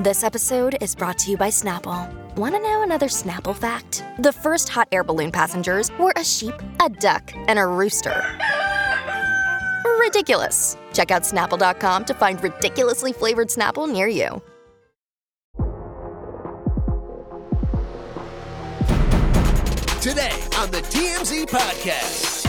This episode is brought to you by Snapple. Want to know another Snapple fact? The first hot air balloon passengers were a sheep, a duck, and a rooster. Ridiculous. Check out snapple.com to find ridiculously flavored Snapple near you. Today on the TMZ Podcast.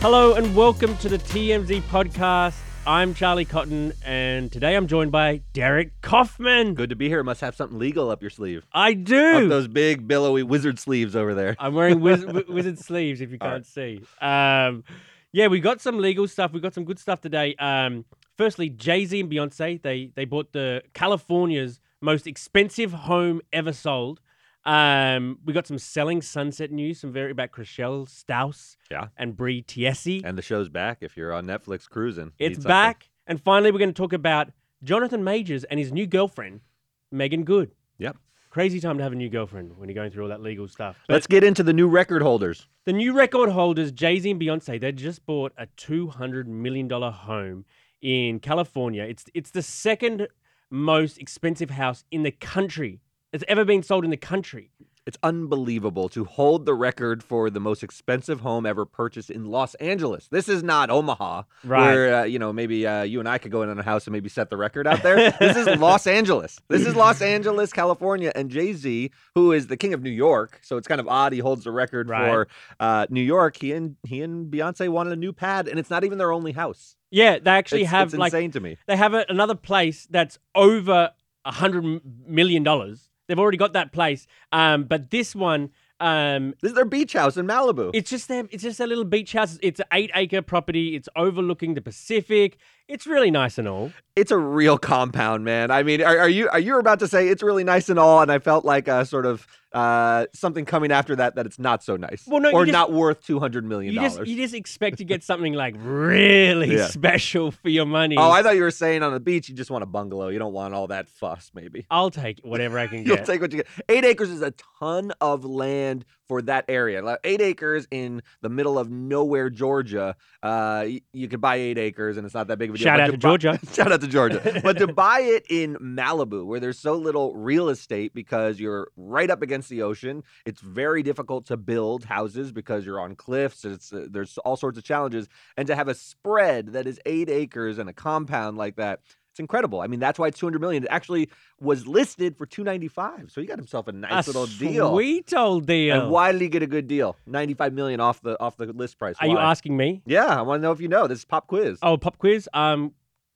Hello and welcome to the TMZ podcast. I'm Charlie Cotton, and today I'm joined by Derek Kaufman. Good to be here. Must have something legal up your sleeve. I Up do. those big billowy wizard sleeves over there. I'm wearing wiz- wi- wizard sleeves if you can't see. Um, yeah, we got some legal stuff. We got some good stuff today. Um, firstly, Jay Z and Beyonce they they bought the California's most expensive home ever sold. Um, we got some selling sunset news, some very about Chrishell Stause Yeah. and Bre Tiesi. And the show's back if you're on Netflix cruising. It's back. And finally, we're going to talk about Jonathan Majors and his new girlfriend, Meagan Good. Yep. Crazy time to have a new girlfriend when you're going through all that legal stuff. But Let's get into the new record holders. the new record holders, Jay Z and Beyonce, they just bought a $200 million home in California. It's, it's the second most expensive house in the country that's ever been sold in the country. It's unbelievable to hold the record for the most expensive home ever purchased in Los Angeles. This is not Omaha, Right. where uh, you know maybe uh, you and I could go in on a house and maybe set the record out there. this is Los Angeles. This is Los Angeles, California, and Jay Z, who is the king of New York, so it's kind of odd he holds the record Right. for uh, New York. He and he and Beyonce wanted a new pad, and it's not even their only house. Yeah, they actually it's, have it's like insane to me. they have a, another place that's over a hundred million dollars. They've already got that place, um, but this one, um, This is their beach house in Malibu. it's just their, it's just a little beach house. It's an eight acre property. It's overlooking the Pacific. It's really nice and all. it's a real compound, man. I mean, are, are you are you about to say it's really nice and all? And I felt like a sort of uh, something coming after that that it's not so nice, Well, no, or just- not worth two hundred million dollars. just you just expect to get something like really Yeah. special for your money. Oh, I thought you were saying on the beach you just want a bungalow. You don't want all that fuss, maybe. I'll take whatever I can You'll take what you get. Eight acres is a ton of land for that area. Like, Eight acres in the middle of nowhere, Georgia. Uh, y- you could buy eight acres, and it's not that big of a deal. Shout But out to to buy- Georgia. Shout out to Georgia. but to buy it in Malibu, where there's so little real estate because you're right up against the ocean, it's very difficult to build houses because you're on cliffs. It's uh, there's all sorts of challenges, and to have a spread that is eight acres and a compound like that. It's incredible. I mean, that's why it's 200 million. It actually was listed for 295. So he got himself a nice a little deal. Sweet old deal. And why did he get a good deal? 95 million off the off the list price. Are you asking me? Yeah, I want to know if you know. This is pop quiz. Oh, pop quiz. Um,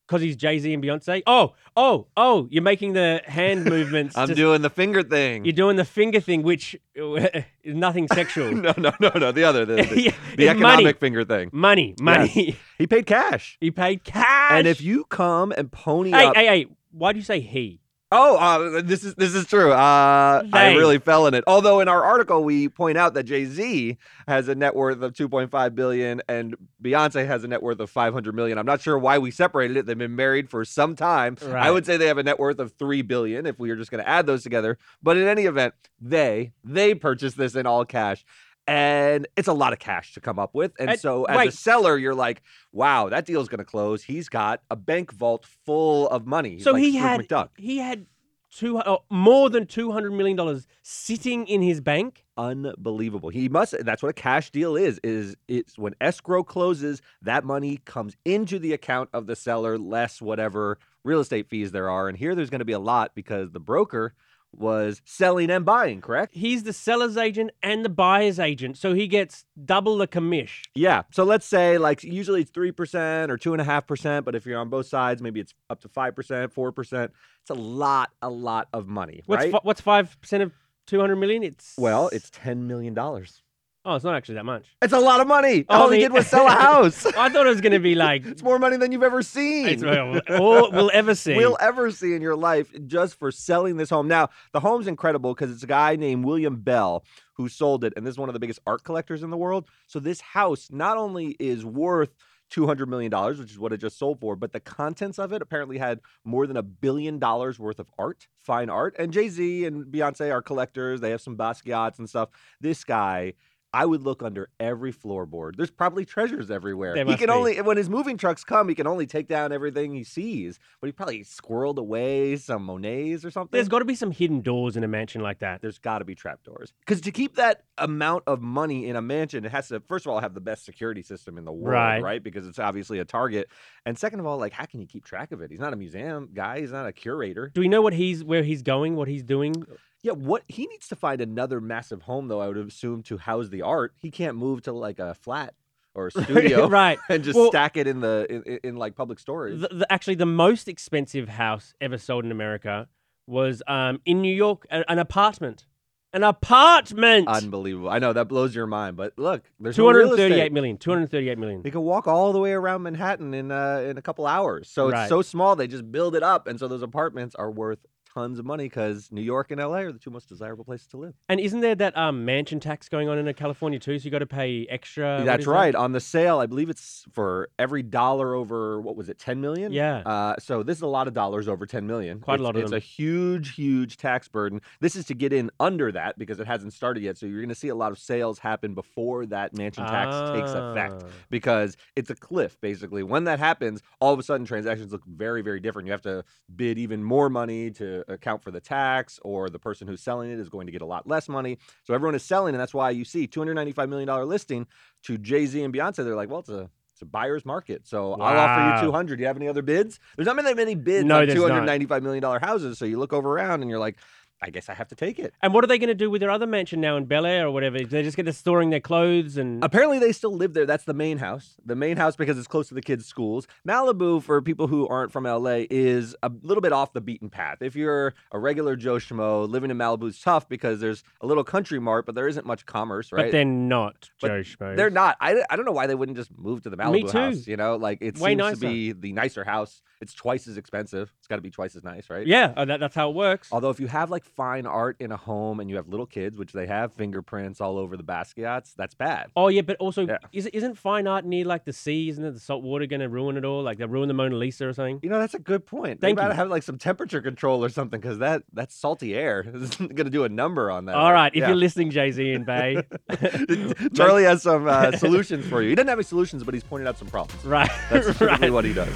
because he's Jay Z and Beyonce. Oh, oh, oh! You're making the hand movements. I'm to- doing the finger thing. You're doing the finger thing, which uh, is nothing sexual. no, no, no, no. The other, the, the, Yeah, the economic money. finger thing. Money, money. He paid cash. he paid cash. And if you come and pony hey, up, hey, hey, why do you say he? Oh, uh, this is this is true. Uh, I really fell in it. Although in our article we point out that Jay Z has a net worth of 2.5 billion and Beyonce has a net worth of 500 million. I'm not sure why we separated it. They've been married for some time. I would say they have a net worth of three billion if we were just going to add those together. But in any event, they they purchased this in all cash. And it's a lot of cash to come up with. And so, as wait. a seller, you're like, wow, that deal's going to close. He's got a bank vault full of money. So like he had McDuck. he had two oh, more than two hundred million dollars sitting in his bank. unbelievable. He must that's what a cash deal is is it's when escrow closes that money comes into the account of the seller less whatever real estate fees there are and here there's going to be a lot because the broker was selling and buying, correct? He's the seller's agent and the buyer's agent, so he gets double the commish. Yeah. So let's say like usually it's three percent or two and a half percent, but if you're on both sides, maybe it's up to five percent, four percent. It's a lot, a lot of money, What's right? fi- what's five percent of two hundred million? It's well, it's ten million dollars. Oh, it's not actually that much. It's a lot of money. Oh, All he the- did was sell a house. I thought it was going to be like it's more money than you've ever seen. it's all all we'll ever see. We'll ever see in your life just for selling this home. Now, the home's incredible because it's a guy named William Bell who sold it, and this is one of the biggest art collectors in the world. So this house not only is worth $200 million, which is what it just sold for, but the contents of it apparently had more than a billion dollars worth of art, fine art. And Jay Z and Beyonce are collectors. They have some Basquiat's and stuff. This guy I would look under every floorboard. There's probably treasures everywhere. He can be. only when his moving trucks come, he can only take down everything he sees. But he probably squirreled away some Monets or something. There's got to be some hidden doors in a mansion like that. there's got to be trapdoors. Because to keep that amount of money in a mansion, it has to first of all have the best security system in the world, Right. right? Because it's obviously a target. And second of all, like how can you keep track of it? He's not a museum guy. He's not a curator. Do we know what he's where he's going? What he's doing? Yeah, what he needs to find another massive home though. I would assume to house the art. He can't move to like a flat or a studio right. and just Well- stack it in the in, in, like public storage. The, the, actually, the most expensive house ever sold in America was um, in New York, a- an apartment. An apartment. Unbelievable. I know that blows your mind, but look, there's Two no hundred thirty-eight million. Two hundred thirty-eight million. They can walk all the way around Manhattan in uh, in a couple hours. So Right. it's so small they just build it up, and so those apartments are worth tons of money because New York and LA are the two most desirable places to live. And isn't there that um, mansion tax going on in uh, California too? So you got to pay extra. That's is that? right. On the sale, I believe it's for every dollar over what was it, ten million? Yeah. Uh, so this is a lot of dollars over ten million. Quite a It's- lot of It's them. a huge, huge tax burden. This is to get in under that because it hasn't started yet. So you're going to see a lot of sales happen before that mansion tax takes effect Ah. because it's a cliff basically. When that happens, all of a sudden transactions look very, very different. You have to bid even more money to account for the tax, or the person who's selling it is going to get a lot less money. So everyone is selling, and that's why you see $295 million listing to Jay Z and Beyonce. They're like, well, it's a it's a buyer's market, so I'll offer you 200. Do you have any other bids? There's not that many bids No, on there's not. 295 million dollar houses. So you look over around and you're like, I guess I have to take it. And what are they going to do with their other mansion now in Bel Air or whatever? They're just going to storing their clothes and. Apparently, they still live there. That's the main house. The main house because it's close to the kids' schools. Malibu, for people who aren't from LA, is a little bit off the beaten path. If you're a regular Joe Schmo, living in Malibu is tough because there's a little country mart, but there isn't much commerce, right? But they're not But Joe Schmo. They're not. I, I don't know why they wouldn't just move to the Malibu Me too. house. You know, like it Way seems nicer. to be the nicer house. It's twice as expensive. It's got to be twice as nice, right? Yeah, oh, that, that's how it works. Although if you have like fine art in a home and you have little kids, which they have, fingerprints all over the Basquiat's, that's bad. Oh yeah, but also Yeah. is, isn't fine art near like the sea? Isn't the salt water going to ruin it all? Like they ruin the Mona Lisa or something? You know, that's a good point. Thank they you. have like some temperature control or something because that that's salty air. Isn't gonna do a number on that. All right, if Yeah. you're listening, Jay Z and Bay, Charlie has some uh, solutions for you. He doesn't have any solutions, but he's pointed out some problems. right? That's right. what he does.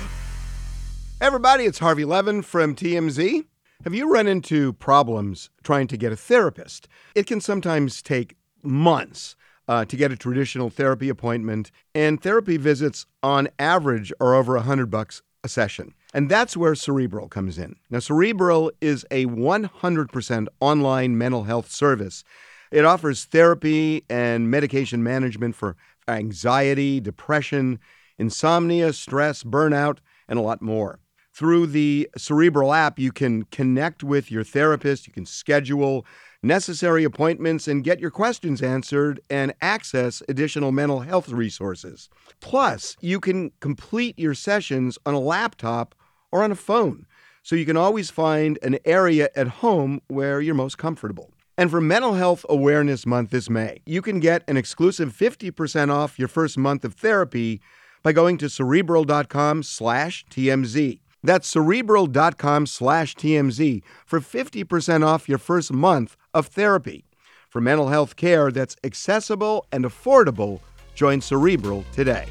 Everybody, it's Harvey Levin from TMZ. Have you run into problems trying to get a therapist? It can sometimes take months uh, to get a traditional therapy appointment, and therapy visits on average are over a hundred bucks a session. And that's where Cerebral comes in. Now, Cerebral is a 100% online mental health service. It offers therapy and medication management for anxiety, depression, insomnia, stress, burnout, and a lot more. Through the Cerebral app, you can connect with your therapist, you can schedule necessary appointments and get your questions answered and access additional mental health resources. Plus, you can complete your sessions on a laptop or on a phone, so you can always find an area at home where you're most comfortable. And for Mental Health Awareness Month this May, you can get an exclusive 50% off your first month of therapy by going to cerebral.com slash TMZ. That's cerebral.com slash TMZ for 50% off your first month of therapy. For mental health care that's accessible and affordable, join Cerebral today.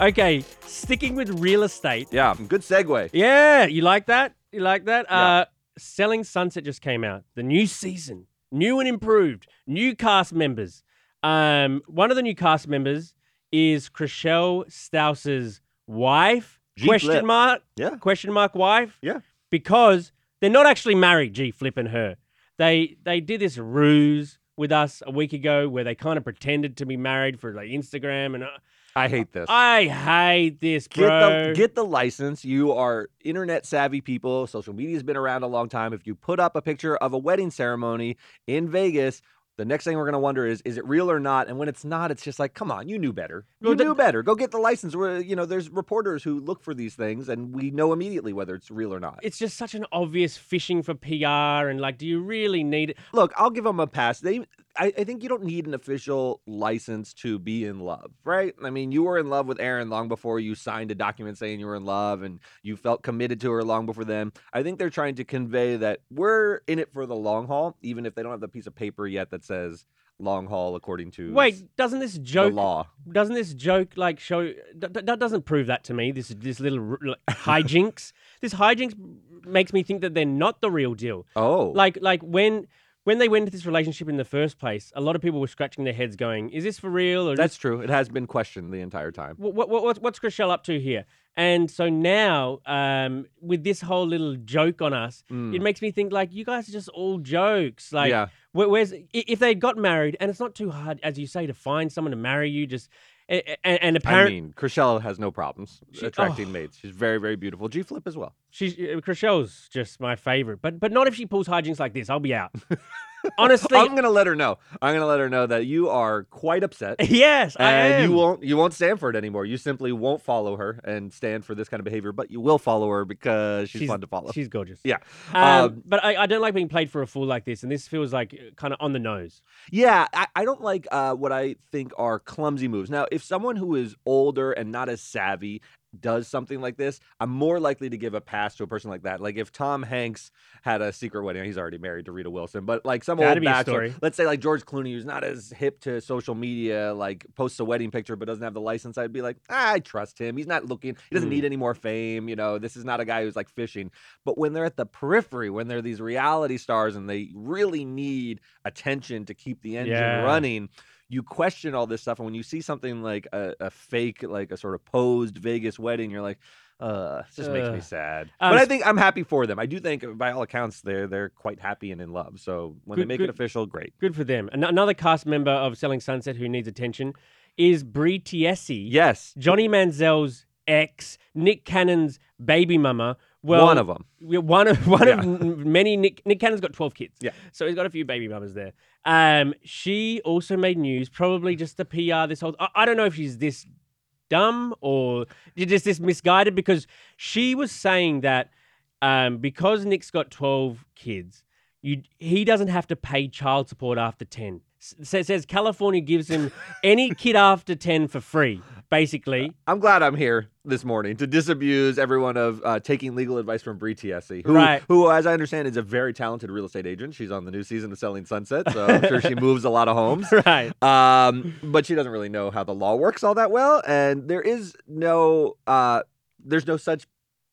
Okay, sticking with real estate. Yeah, good segue. Yeah, you like that? You like that? Yeah. Uh, Selling Sunset just came out. The new season, new and improved, new cast members. Um, one of the new cast members is Chrishell Stause's wife. G question Flip. mark? Yeah. Question mark wife? Yeah. Because they're not actually married, G Flip and her. They they did this ruse with us a week ago where they kind of pretended to be married for like Instagram and uh, I hate this. I hate this, Get bro. the get the license. You are internet savvy people. Social media's been around a long time. If you put up a picture of a wedding ceremony in Vegas, the next thing we're gonna wonder is is it real or not? And when it's not, it's just like, come on, you knew better. You knew better. Go get the license. We're, you know, there's reporters who look for these things, and we know immediately whether it's real or not. it's just such an obvious fishing for PR and like, do you really need it? Look, I'll give them a pass. They, I, I think you don't need an official license to be in love, right? I mean, you were in love with Aaron long before you signed a document saying you were in love and you felt committed to her long before then. I think they're trying to convey that we're in it for the long haul, even if they don't have the piece of paper yet that says long haul according to Wait, doesn't this the joke law. doesn't this joke like show that, that doesn't prove that to me this this little r- like, hijinks this hijinks makes me think that they're not the real deal Oh, like like when when they went into this relationship in the first place a lot of people were scratching their heads going is this for real or that's true. It has been questioned the entire time. what, what, what, what's Chrishell up to here and so now um, with this whole little joke on us Mm. it makes me think like you guys are just all jokes like yeah. where, where's if they got married and it's not too hard as you say to find someone to marry you just and, and I apparently mean, Chrishell has no problems She- attracting oh. mates. She's very, very beautiful. G Flip as well. She's uh, Chrishell's just my favorite, but but not if she pulls hijinks like this. I'll be out. Honestly, I'm gonna let her know. I'm gonna let her know that you are quite upset. yes, I am. you won't you won't stand for it anymore. You simply won't follow her and stand for this kind of behavior, but you will follow her because she's, fun to follow. She's gorgeous. Yeah. um, Um, but I, I don't like being played for a fool like this, and this feels like kind of on the nose. Yeah, I, I don't like uh, what I think are clumsy moves. Now, if someone who is older and not as savvy does something like this, I'm more likely to give a pass to a person like that. Like if Tom Hanks had a secret wedding, he's already married to Rita Wilson, but like some That'd old bachelor, story. let's say like George Clooney, who's not as hip to social media, like posts a wedding picture but doesn't have the license, I'd be like, ah, I trust him. He's not looking, he doesn't Mm. need any more fame. You know, this is not a guy who's like fishing. But when they're at the periphery, when they're these reality stars and they really need attention to keep the engine Yeah. running, you question all this stuff. And when you see something like a, a fake, like a sort of posed Vegas wedding, you're like, uh, this just makes me sad. Um, but I think I'm happy for them. I do think, by all accounts, they're they're quite happy and in love. So when they make good- it official, great. Good for them. An- another cast member of Selling Sunset who needs attention is Bre Tiesi, Yes, Johnny Manziel's ex, Nick Cannon's baby mama. Well, one of them. One of one Yeah. of many Nick Nick Cannon's got twelve kids. Yeah. so he's got a few baby mamas there. Um, she also made news, probably just the PR. This whole I, I don't know if she's this dumb or just this misguided because she was saying that um, because Nick's got twelve kids, you he doesn't have to pay child support after ten. Says, says California gives him any kid after ten for free, basically. I'm glad I'm here this morning to disabuse everyone of uh, taking legal advice from Bre Tiesi, who, Right. who, as I understand, is a very talented real estate agent. She's on the new season of Selling Sunset, so I'm sure she moves a lot of homes. right. Um, but she doesn't really know how the law works all that well, and there is no, uh, there's no such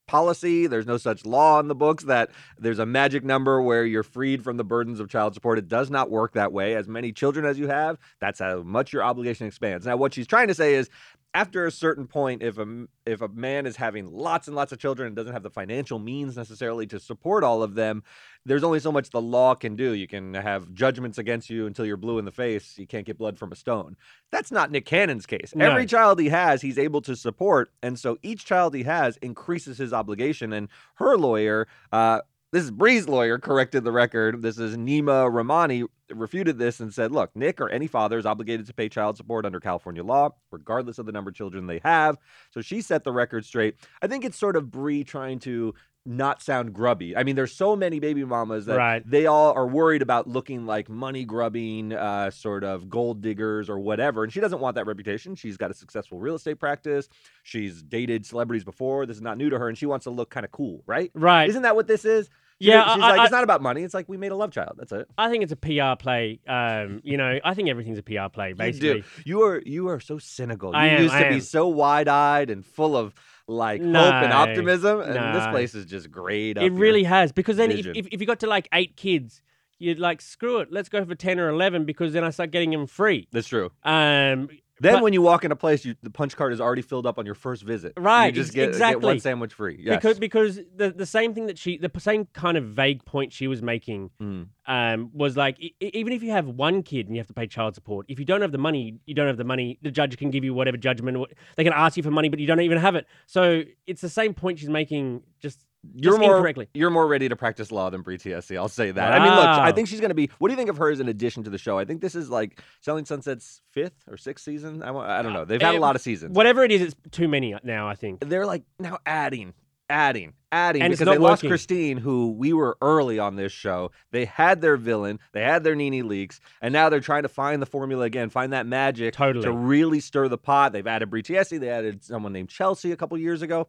policy. There's no such law in the books that there's a magic number where you're freed from the burdens of child support. It does not work that way. As many children as you have, that's how much your obligation expands. Now, what she's trying to say is, after a certain point, if a if a man is having lots and lots of children and doesn't have the financial means necessarily to support all of them, there's only so much the law can do. You can have judgments against you until you're blue in the face. You can't get blood from a stone. That's not Nick Cannon's case. No. Every child he has, he's able to support, and so each child he has increases his obligation. And her lawyer, uh, this is Bre's lawyer, corrected the record. This is Neama Rahmani refuted this and said, "Look, Nick or any father is obligated to pay child support under California law, regardless of the number of children they have." So she set the record straight. I think it's sort of Bree trying to not sound grubby. I mean, there's so many baby mamas that Right. they all are worried about looking like money grubbing, uh, sort of gold diggers or whatever. And she doesn't want that reputation. She's got a successful real estate practice. She's dated celebrities before. This is not new to her, and she wants to look kind of cool, right? Right. Isn't that what this is? Yeah, she's I- like, I- it's not about money. It's like we made a love child. That's it. I think it's a PR play. Um, you know, I think everything's a PR play, basically. You do. You are you are so cynical. You I am, used to I be am. so wide eyed and full of like hope and optimism, and this place is just great. It really has because then if, if, if you got to like eight kids, you'd like screw it, let's go for ten or eleven because then I start getting them free. that's true. Um, Then But- when you walk in a place, you, the punch card is already filled up on your first visit. Right, You just get, get exactly. one sandwich free. Yes. because because the the same thing that she the same kind of vague point she was making Mm. um, was like e- even if you have one kid and you have to pay child support, if you don't have the money, you don't have the money. The judge can give you whatever judgment they can ask you for money, but you don't even have it. So it's the same point she's making, just you're just more incorrectly. you're more ready to practice law than Bre Tiesi. I'll say that. I mean, look, I think she's going to be. What do you think of her as an addition to the show? I think this is like Selling Sunset's fifth or sixth season. I, wa- I don't know. They've had a lot of seasons. whatever it is, it's too many now. I think. They're like now adding adding, adding, And it's because not they lost working. Christine, who we were early on this show. They had their villain, they had their NeNe Leakes, and now they're trying to find the formula again, find that magic Totally. to really stir the pot. They've added Bre Tiesi, they added someone named Chelsea a couple years ago.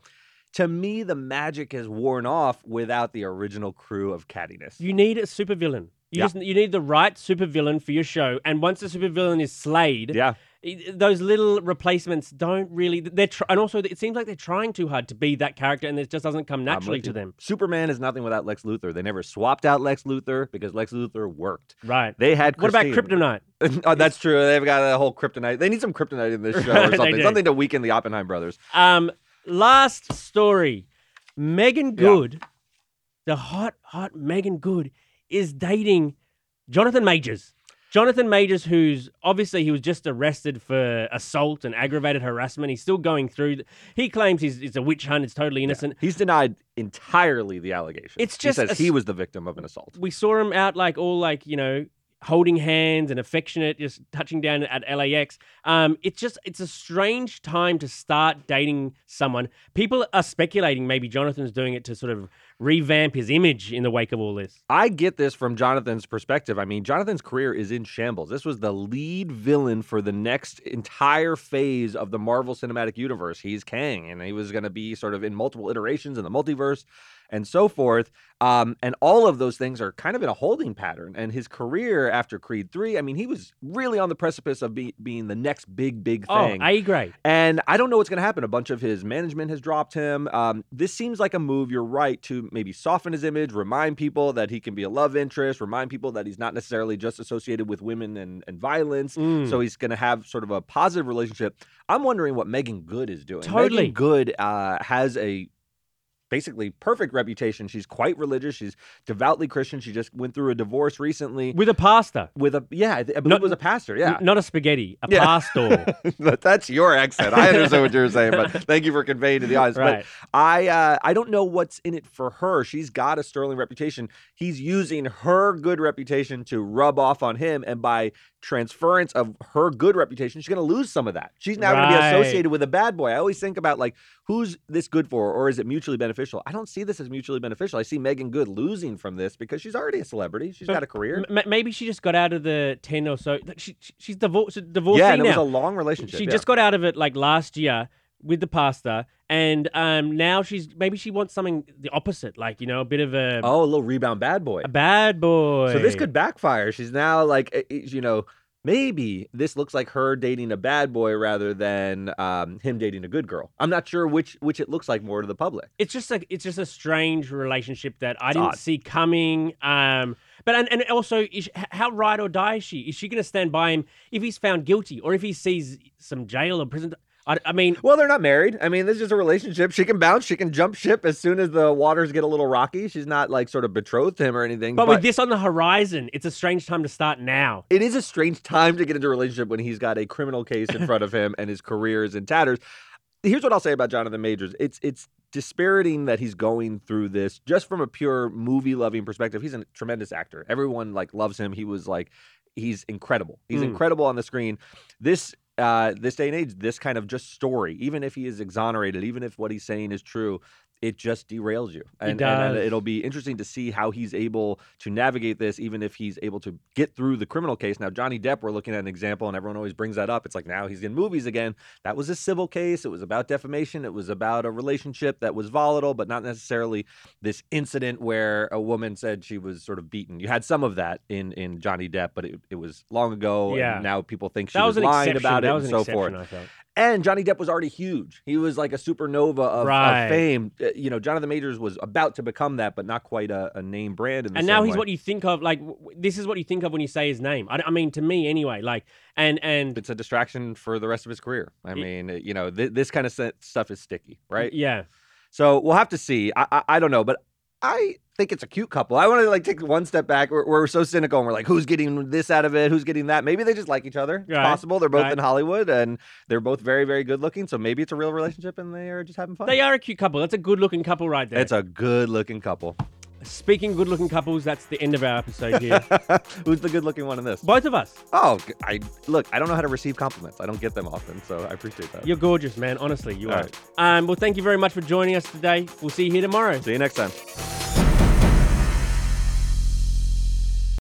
To me, the magic has worn off without the original crew of cattiness. You need a supervillain. You Yeah. just you need the right supervillain for your show. And once the supervillain is slayed, yeah, those little replacements don't really. They're tr- and also it seems like they're trying too hard to be that character, and it just doesn't come naturally to them. Superman is nothing without Lex Luthor. They never swapped out Lex Luthor because Lex Luthor worked. Right. They had What about Kryptonite? oh, that's true. They've got a whole kryptonite. They need some kryptonite in this show or something. something to weaken the Oppenheim brothers. Um, last story. Meagan Good, the hot, hot Meagan Good, is dating Jonathan Majors. Jonathan Majors, who's obviously he was just arrested for assault and aggravated harassment. He's still going through. He claims he's it's a witch hunt. It's totally innocent. He's denied entirely the allegation. It's just he a says he was the victim of an assault. We saw him out like all like you know holding hands and affectionate, just touching down at LAX. Um, it's just it's a strange time to start dating someone. People are speculating maybe Jonathan's doing it to sort of revamp his image in the wake of all this. I get this from Jonathan's perspective. I mean, Jonathan's career is in shambles. This was the lead villain for the next entire phase of the Marvel Cinematic Universe. He's Kang, and he was going to be sort of in multiple iterations in the multiverse and so forth. Um, and all of those things are kind of in a holding pattern. And his career after Creed 3, I mean, he was really on the precipice of be- being the next big, big thing. Oh, A grade. And I don't know what's going to happen. A bunch of his management has dropped him. Um, this seems like a move, you're right, to maybe soften his image, remind people that he can be a love interest, remind people that he's not necessarily just associated with women and, and violence. Mm. So he's going to have sort of a positive relationship. I'm wondering what Meagan Good is doing. Totally. Meagan Good uh, has a basically perfect reputation. She's quite religious. She's devoutly Christian. She just went through a divorce recently with a pastor. with a, yeah, I believe Not- it was a pastor. Yeah. Not a spaghetti, a Yeah. pastor. That's your accent. I understand what you're saying, but thank you for conveying to the audience. Right. But I uh, I don't know what's in it for her. She's got a sterling reputation. He's using her good reputation to rub off on him, and by transference of her good reputation, she's going to lose some of that. She's now going to be associated with a bad boy. I always think about like who's this good for, or is it mutually beneficial? I don't see this as mutually beneficial. I see Meagan Good losing from this because she's already a celebrity. She's But got a career. M- maybe she just got out of the 10 or so. She, she- she's divorced, divorced yeah, and it was a long relationship. she yeah. just got out of it like last year with the pasta. And um, now she's maybe she wants something the opposite, like, you know, a bit of a, oh, a little rebound bad boy. a bad boy. So this could backfire. She's now like, eh, eh, you know, maybe this looks like her dating a bad boy rather than um, him dating a good girl. I'm not sure which which it looks like more to the public. it's just a it's just a strange relationship that I It's didn't odd. see coming. Um, but and, and also, is how right or die is she? Is she going to stand by him if he's found guilty, or if he sees some jail or prison? I, I mean, Well, they're not married. I mean, this is just a relationship. She can bounce. She can jump ship as soon as the waters get a little rocky. She's not like sort of betrothed to him or anything. but, with this on the horizon, it's a strange time to start now. it is a strange time to get into a relationship when he's got a criminal case in front of him and his career is in tatters. Here's what I'll say about Jonathan Majors. It's it's dispiriting that he's going through this just from a pure movie loving perspective. He's a tremendous actor. Everyone like loves him. He was like he's incredible. He's Mm. incredible on the screen. This uh this day and age, this kind of just story, even if he is exonerated, even if what he's saying is true, it just derails you. And, and, it'll be interesting to see how he's able to navigate this, even if he's able to get through the criminal case. Now, Johnny Depp, we're looking at an example, and everyone always brings that up. It's like now he's in movies again. That was a civil case. It was about defamation. It was about a relationship that was volatile, but not necessarily this incident where a woman said she was sort of beaten. You had some of that in in Johnny Depp, but it, it was long ago. Yeah. And now people think she That was, was, lying exception. about it and an so forth. I felt. And Johnny Depp was already huge. He was like a supernova of, of Right. fame. Uh, You know, Jonathan Majors was about to become that, but not quite a, a name brand. In the and now he's way. what you think of. Like w- w- this is what you think of when you say his name. I, I mean, to me anyway. Like and and It's a distraction for the rest of his career. I Y- mean, uh, you know, th- this kind of stuff is sticky, right? Yeah. So we'll have to see. I, I I don't know, but I think it's a cute couple. I want to like take one step back. We're, we're so cynical, and we're like, who's getting this out of it? Who's getting that? Maybe they just like each other. It's Right, possible. They're both right. in Hollywood, and they're both very, very good looking. So maybe it's a real relationship, and they are just having fun. They are a cute couple. That's a good looking couple right there. It's a good looking couple. Speaking good looking couples, that's the end of our episode here. Who's the good-looking one in this? Both of us. Oh, I look. I don't know how to receive compliments. I don't get them often, so I appreciate that. You're gorgeous, man. Honestly, you All are. right. Um, well, thank you very much for joining us today. We'll see you here tomorrow. See you next time.